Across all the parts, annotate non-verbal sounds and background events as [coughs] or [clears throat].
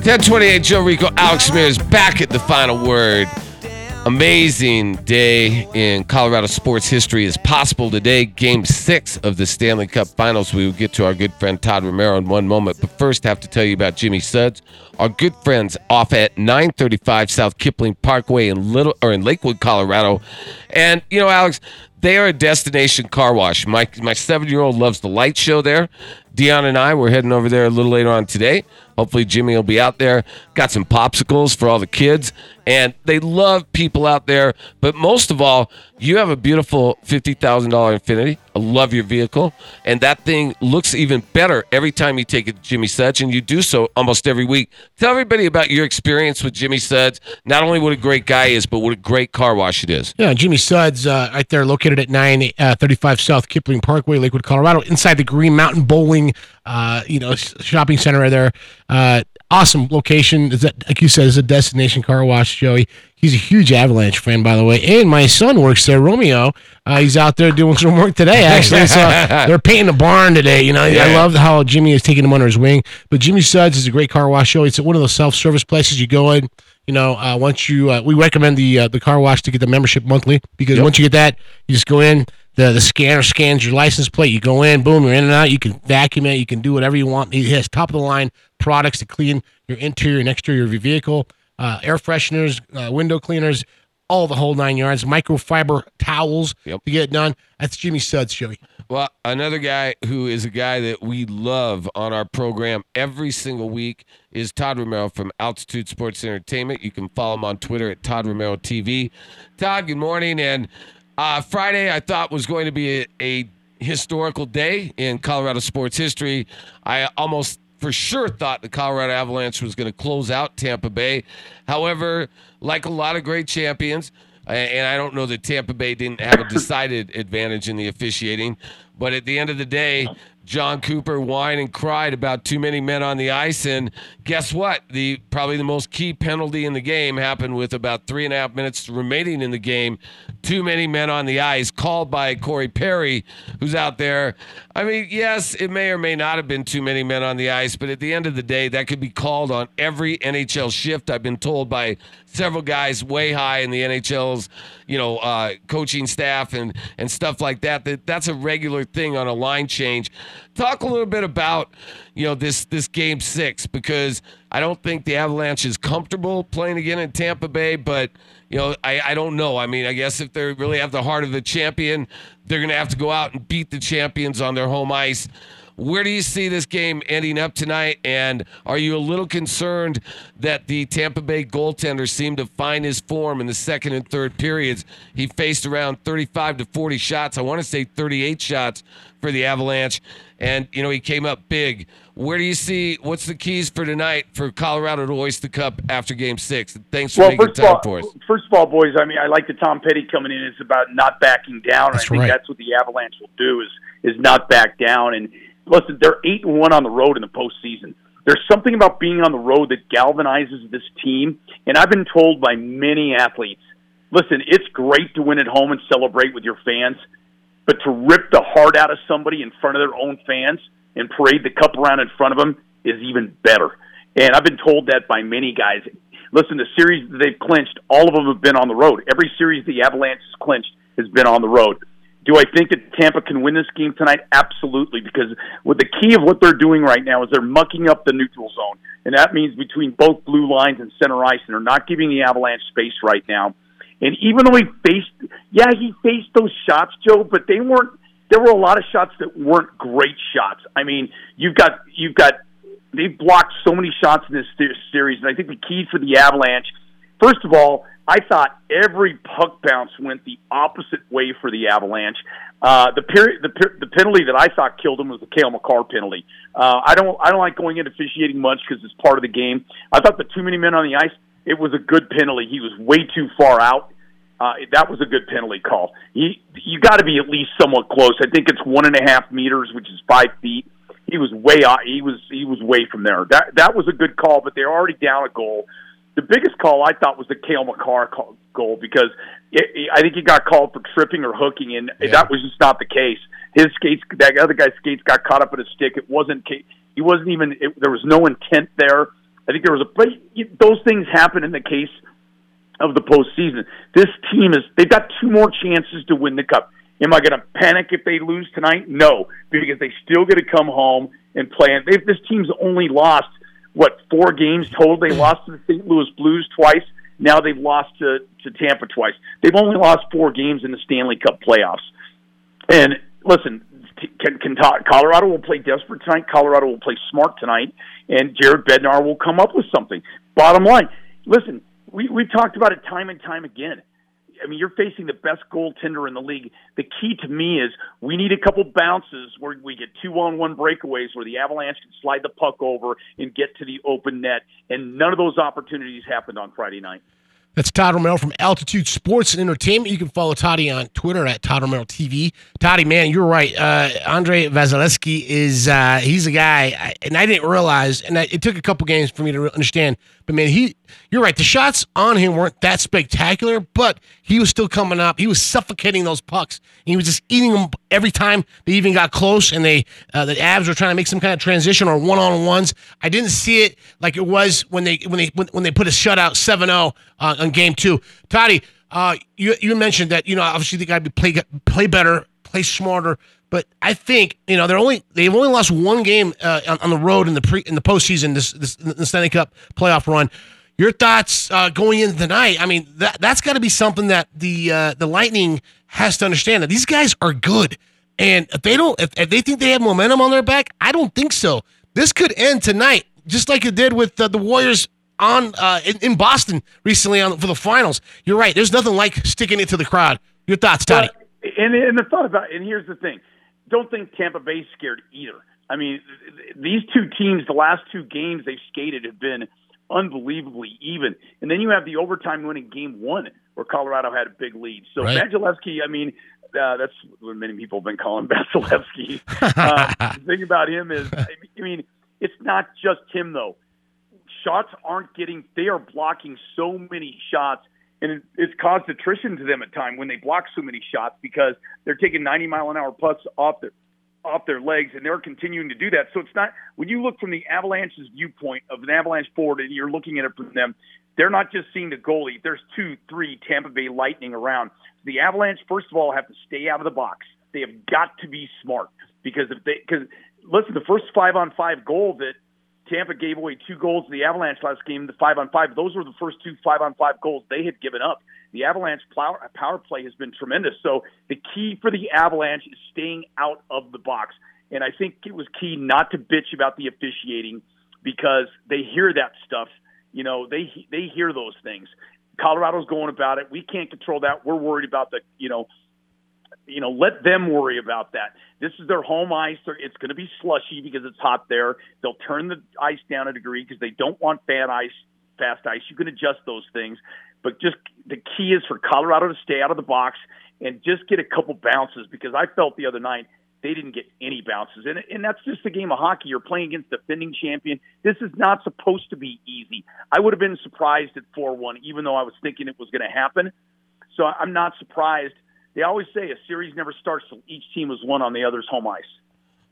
1028 Joe Rico, Alex Mears back at the final word. Amazing day in Colorado sports history is possible today. Game six of the Stanley Cup Finals. We will get to our good friend Todd Romero in one moment, but first I have to tell you about Jimmy Suds, our good friends off at 935 South Kipling Parkway in Little or in Lakewood, Colorado. And you know, Alex, they are a destination car wash. My my seven year old loves the light show there. Dion and I we're heading over there a little later on today. Hopefully Jimmy will be out there. Got some popsicles for all the kids, and they love people out there. But most of all, you have a beautiful fifty thousand dollar Infiniti. I love your vehicle, and that thing looks even better every time you take it to Jimmy Suds, and you do so almost every week. Tell everybody about your experience with Jimmy Suds. Not only what a great guy is, but what a great car wash it is. Yeah, Jimmy Suds, uh, right there, located at 935 uh, South Kipling Parkway, Lakewood, Colorado, inside the Green Mountain Bowling, uh, you know, shopping center right there. Uh, awesome location. Is that like you said, is a destination car wash, Joey. He's a huge Avalanche fan, by the way. And my son works there, Romeo. Uh, he's out there doing some work today, actually. so [laughs] they're painting the barn today. You know, yeah. I love how Jimmy is taking him under his wing. But Jimmy Suds is a great car wash show. It's one of those self-service places you go in. You know, uh, once you, uh, we recommend the uh, the car wash to get the membership monthly because yep. once you get that, you just go in. The, the scanner scans your license plate. You go in, boom, you're in and out. You can vacuum it. You can do whatever you want. He has top of the line products to clean your interior and exterior of your vehicle uh, air fresheners, uh, window cleaners, all the whole nine yards, microfiber towels yep. to get it done. That's Jimmy Suds, Joey. Well, another guy who is a guy that we love on our program every single week is Todd Romero from Altitude Sports Entertainment. You can follow him on Twitter at Todd Romero TV. Todd, good morning. And uh, Friday, I thought was going to be a, a historical day in Colorado sports history. I almost for sure thought the Colorado Avalanche was going to close out Tampa Bay. However, like a lot of great champions, and I don't know that Tampa Bay didn't have a [coughs] decided advantage in the officiating, but at the end of the day, Jon Cooper whined and cried about too many men on the ice. And guess what? The probably the most key penalty in the game happened with about three and a half minutes remaining in the game. Too many men on the ice, called by Corey Perry, who's out there. I mean, yes, it may or may not have been too many men on the ice, but at the end of the day, that could be called on every NHL shift. I've been told by several guys way high in the NHL's, you know, uh, coaching staff and and stuff like that. That that's a regular thing on a line change. Talk a little bit about, you know, this this game six because I don't think the Avalanche is comfortable playing again in Tampa Bay, but you know, I, I don't know. I mean, I guess if they really have the heart of the champion, they're going to have to go out and beat the champions on their home ice. Where do you see this game ending up tonight? And are you a little concerned that the Tampa Bay goaltender seemed to find his form in the second and third periods? He faced around 35 to 40 shots. I want to say 38 shots for the Avalanche. And, you know, he came up big. Where do you see what's the keys for tonight for Colorado to hoist the cup after game six? Thanks for well, making time all, for us. First of all, boys, I mean, I like the Tom Petty coming in. It's about not backing down. That's I think right. that's what the Avalanche will do is is not back down. And listen, they're eight and one on the road in the postseason. There's something about being on the road that galvanizes this team. And I've been told by many athletes, listen, it's great to win at home and celebrate with your fans, but to rip the heart out of somebody in front of their own fans and parade the cup around in front of them is even better. And I've been told that by many guys. Listen, the series that they've clinched, all of them have been on the road. Every series the Avalanche has clinched has been on the road. Do I think that Tampa can win this game tonight? Absolutely, because with the key of what they're doing right now is they're mucking up the neutral zone, and that means between both blue lines and center ice, and they're not giving the Avalanche space right now. And even though he faced, yeah, he faced those shots, Joe, but they weren't. There were a lot of shots that weren't great shots. I mean, you've got you've got they've blocked so many shots in this series, and I think the key for the Avalanche, first of all, I thought every puck bounce went the opposite way for the Avalanche. Uh, the period, the the penalty that I thought killed him was the Cale Makar penalty. Uh, I don't I don't like going into officiating much because it's part of the game. I thought the too many men on the ice. It was a good penalty. He was way too far out. Uh, that was a good penalty call. He, you got to be at least somewhat close. I think it's one and a half meters, which is five feet. He was way out. He was he was way from there. That that was a good call, but they're already down a goal. The biggest call I thought was the Cale Makar call, goal because it, it, I think he got called for tripping or hooking, and yeah. that was just not the case. His skates, that other guy's skates got caught up in a stick. It wasn't. He wasn't even. It, there was no intent there. I think there was a. But those things happen in the case of the postseason. This team is. They've got two more chances to win the cup. Am I going to panic if they lose tonight? No, because they still get to come home and play. And this team's only lost what four games total. They [clears throat] lost to the St. Louis Blues twice. Now they've lost to to Tampa twice. They've only lost four games in the Stanley Cup playoffs. And listen, can, can, Colorado will play desperate tonight. Colorado will play smart tonight, and Jared Bednar will come up with something. Bottom line, listen, we we've talked about it time and time again. I mean, you're facing the best goaltender in the league. The key to me is we need a couple bounces where we get two on one breakaways where the Avalanche can slide the puck over and get to the open net. And none of those opportunities happened on Friday night. That's Todd Romero from Altitude Sports and Entertainment. You can follow Toddy on Twitter at Todd Romero TV. Toddy, man, you're right. Uh, Andrei Vasilevskiy is uh, he's a guy, and I didn't realize, and it took a couple games for me to understand. But man, he, you're right. The shots on him weren't that spectacular, but he was still coming up. He was suffocating those pucks. He was just eating them every time they even got close, and they uh, the Abs were trying to make some kind of transition or one on ones. I didn't see it like it was when they when they when, when they put a shutout 7-0 uh, on game two. Toddy, uh, you you mentioned that you know obviously they got to play play better, play smarter. But I think you know they're only they've only lost one game uh, on, on, the road in the pre in the postseason this this the Stanley Cup playoff run. Your thoughts uh, going into tonight? I mean that that's got to be something that the uh, the Lightning has to understand that these guys are good, and if they don't if, if they think they have momentum on their back, I don't think so. This could end tonight, just like it did with uh, the Warriors on uh, in, in, Boston recently on for the finals. You're right. There's nothing like sticking it to the crowd. Your thoughts, Toddy? and, and the thought about and here's the thing don't think Tampa Bay's scared either. I mean, these two teams, the last two games they've skated have been unbelievably even. And then you have the overtime winning game one where Colorado had a big lead. So right. Vasilevskiy, I mean, uh, that's what many people have been calling [laughs] Vasilevskiy. uh, the thing about him is, I mean, it's not just him though. Shots aren't getting; they are blocking so many shots and it, it's caused attrition to them at time when they block so many shots because they're taking 90 mile an hour putts off their off their legs, and they're continuing to do that. So it's not when you look from the Avalanche's viewpoint of an Avalanche forward, and you're looking at it from them. They're not just seeing the goalie. There's two, three Tampa Bay Lightning around. The Avalanche, first of all, have to stay out of the box. They have got to be smart because if they because listen, the first five on five goal that Tampa gave away two goals in the Avalanche last game, the five on five. Those were the first two five on five goals they had given up. The Avalanche power play has been tremendous. So the key for the Avalanche is staying out of the box. And I think it was key not to bitch about the officiating because they hear that stuff. You know, they they hear those things. Colorado's going about it. We can't control that. We're worried about the you know you know, let them worry about that. This is their home ice. It's going to be slushy because it's hot there. They'll turn the ice down a degree because they don't want bad ice, fast ice. You can adjust those things, but just the key is for Colorado to stay out of the box and just get a couple bounces because I felt the other night they didn't get any bounces. And, and that's just a game of hockey. You're playing against defending champion. This is not supposed to be easy. I would have been surprised at 4 1, even though I was thinking it was going to happen. So I'm not surprised they always say a series never starts till each team has won on the other's home ice.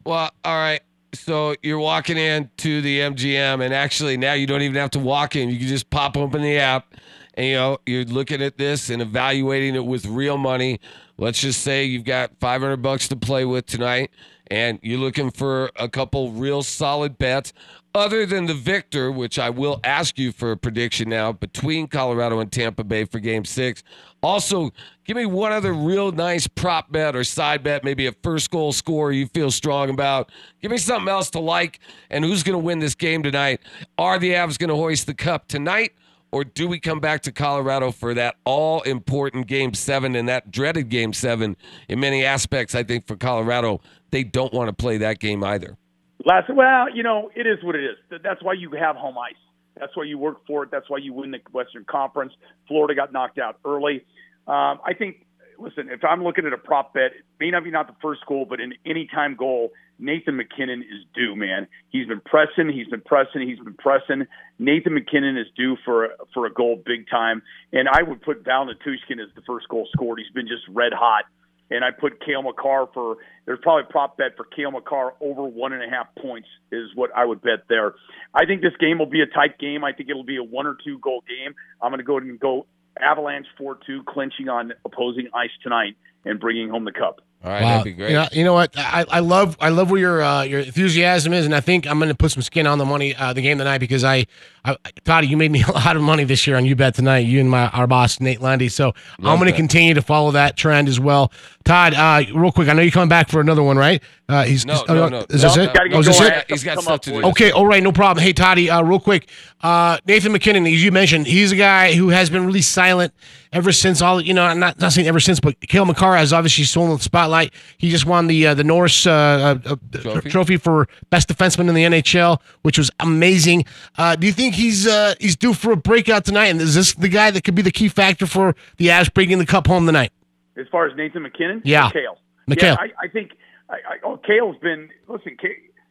Well, all right. So you're walking in to the MGM, and actually now you don't even have to walk in. You can just pop open the app, and you know you're looking at this and evaluating it with real money. Let's just say you've got 500 bucks to play with tonight, and you're looking for a couple real solid bets other than the victor, which I will ask you for a prediction now between Colorado and Tampa Bay for game six. Also, give me one other real nice prop bet or side bet, maybe a first goal score you feel strong about. Give me something else to like and who's going to win this game tonight. Are the Avs going to hoist the cup tonight? or do we come back to Colorado for that all important game seven and that dreaded game seven in many aspects? I think for Colorado, they don't want to play that game either. Last, well, you know, it is what it is. That's why you have home ice. That's why you work for it. That's why you win the Western Conference. Florida got knocked out early. Um, I think listen, if I'm looking at a prop bet, it may not be not the first goal, but an anytime goal, Nathan MacKinnon is due, man. He's been pressing, he's been pressing, he's been pressing. Nathan MacKinnon is due for a, for a goal big time, and I would put Val Nichushkin as the first goal scored. He's been just red hot. And I put Cale Makar for there's probably a prop bet for Cale Makar over one and a half points is what I would bet there. I think this game will be a tight game. I think it'll be a one or two goal game. I'm going to go ahead and go Avalanche 4 2, clinching on opposing ice tonight and bringing home the cup. All right, Wow. that'd be great. You know, you know what? I, I love I love where your uh, your enthusiasm is, and I think I'm going to put some skin on the money uh, the game tonight because I, I Toddy, you made me [laughs] a lot of money this year on you bet tonight. You and my our boss Nate Lundy. So I'm going to continue to follow that trend as well. Todd, uh, real quick, I know you're coming back for another one, right? Uh, he's No, oh, no, no. Is this No, it? Oh, is this it? He's got stuff to do. Okay, all right, no problem. Hey, Toddy, uh, real quick. Uh, Nathan MacKinnon, as you mentioned, he's a guy who has been really silent ever since all, you know, I'm not, not saying ever since, but Cale Makar has obviously stolen the spotlight. He just won the uh, the Norris uh, uh, uh, Trophy. trophy. for best defenseman in the NHL, which was amazing. Uh, do you think he's uh, he's due for a breakout tonight? And is this the guy that could be the key factor for the Ash bringing the cup home tonight? As far as Nathan MacKinnon, Yeah. Cale. Yeah, I, I think I, I, oh, Cale's been listen. Cale,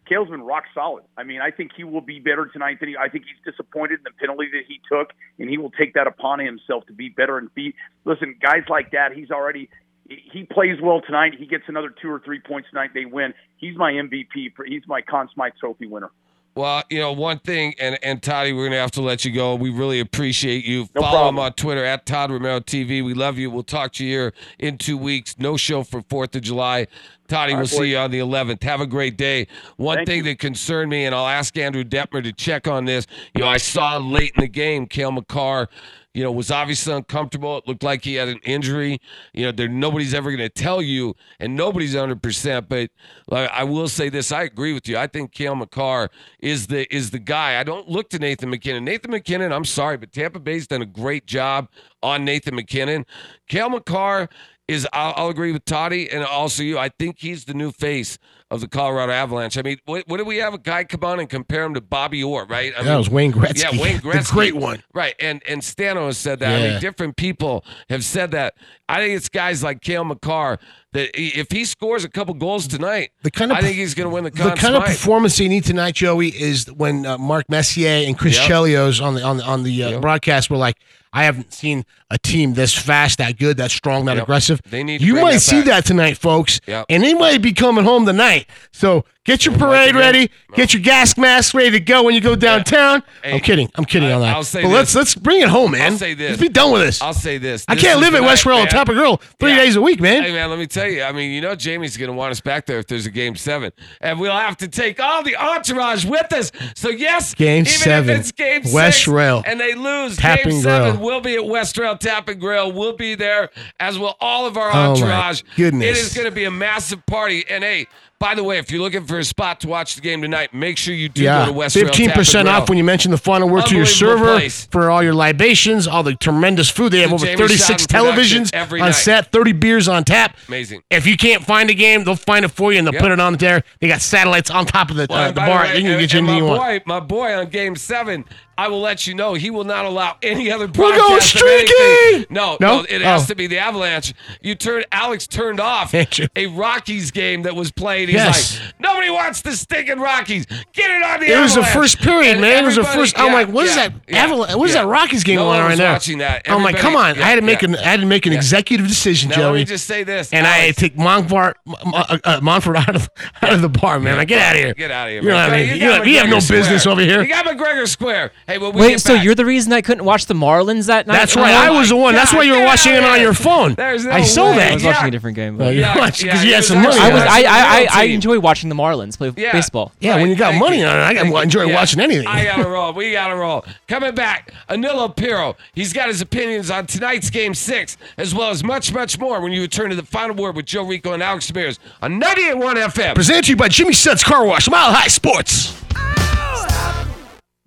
Cale's been rock solid. I mean, I think he will be better tonight than he. I think he's disappointed in the penalty that he took, and he will take that upon himself to be better and be. Listen, guys like that, he's already. he- He plays well tonight. He gets another two or three points tonight. They win. He's my MVP. He's my Conn Smythe Trophy winner. Well, you know, one thing, and, and Toddy, we're going to have to let you go. We really appreciate you. No Follow problem. him on Twitter at Todd Romero TV. We love you. We'll talk to you here in two weeks. No show for 4th of July. Toddy, All we'll see you on the 11th. Have a great day. One Thank thing you. that concerned me, and I'll ask Andrew Detmer to check on this. You know, I saw late in the game, Cale Makar, you know, was obviously uncomfortable. It looked like he had an injury. You know, there nobody's ever going to tell you, and nobody's 100%. But like, I will say this: I agree with you. I think Cale Makar is the is the guy. I don't look to Nathan MacKinnon. Nathan MacKinnon, I'm sorry, but Tampa Bay's done a great job on Nathan MacKinnon. Cale Makar is. I'll, I'll agree with Toddy and also you. I think he's the new face of the Colorado Avalanche. I mean, what, what do we have a guy come on and compare him to Bobby Orr, right? I that was Wayne Gretzky. yeah, Wayne [laughs] Gretzky. the great one. Right. And and Stano has said that. I mean, different people have said that. I think it's guys like Cale Makar that if he scores a couple goals tonight, The kind of I think he's going to win the the kind of performance they need tonight, Joey, is when uh, Mark Messier and Chris Yep. Chelios on the on the on the uh, Yep. broadcast were like, "I haven't seen a team this fast, that good, that strong, that Yep. aggressive." They need you might see back. that tonight, folks, and they might be coming home tonight. So get your parade ready, good. get your gas mask ready to go when you go downtown. Hey, I'm kidding, I'm kidding I- on that. I'll say but let's let's bring it home, man. I'll say this. Let's be done with this. I'll say this. I This can't live at night, West Royal man. Top of Grill three Yeah. days a week, man. Hey man, let me tell you. I mean, you know, Jamie's going to want us back there if there's a game seven, and we'll have to take all the entourage with us. So yes, Game even seven, if it's game West six Rail. and they lose, Tap game seven, Grill. we'll be at West Rail Tap and Grill. We'll be there as will all of our entourage. Oh, my entourage. goodness. It is going to be a massive party. And hey, by the way, if you're looking for a spot to watch the game tonight, make sure you do Yeah, go to West Fifteen percent off when you mention the final word to your server place. for all your libations, all the tremendous food. They have The over thirty-six televisions every on night. set, thirty beers on tap. Amazing. If you can't find a game, they'll find it for you and they'll Yep. put it on there. They got satellites on top of the, Well, uh, the bar. way, you can and- get you anything you my want. my boy on Game Seven, I will let you know he will not allow any other We're going streaking! No, No? no, it has Oh. to be the Avalanche. You turned Alex turned off a Rockies game that was played. He's Yes. like, nobody wants the stinking Rockies. Get it on the. It was the first period, And man. It was the everybody- first. I'm like, what is yeah, that? yeah, Avalanche, what is that Rockies game no on right there? watching that. I'm like, come on. yeah, I had to make yeah. an. I had to make an executive decision, Now, Joey. let me just say this, and I Alex. to take Monfort, uh, uh, Monfort out of out of the bar, man. Like, get out of here. Get out of here. You know what I mean? You You, got know, you have no business over here. You got McGregor Square. Hey, when we Wait, so back- you're the reason I couldn't watch the Marlins that night? That's right. Oh, I was the one. That's why you were watching out it on your phone. There's no I saw way. that. I was Yeah. watching a different game. But you Yeah, watched because yeah, you had some money. I was. I. I. I, I enjoy watching the Marlins play Yeah. baseball. Yeah, when you got Thank money you. on it, I Thank enjoy Yeah. watching anything. I gotta roll. We gotta roll. Coming back, Anilo Piro. He's got his opinions on tonight's game six, as well as much, much more when you return to the final word with Joe Rico and Alex Spears on 98.1 FM. Presented to you by Jimmy Suds Car Wash, Mile High Sports.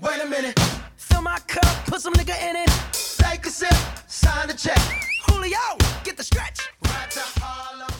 Wait a minute. Fill my cup, put some nigga in it. Take a sip, sign the check. Julio, get the stretch. Right to Harlem.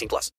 18 plus.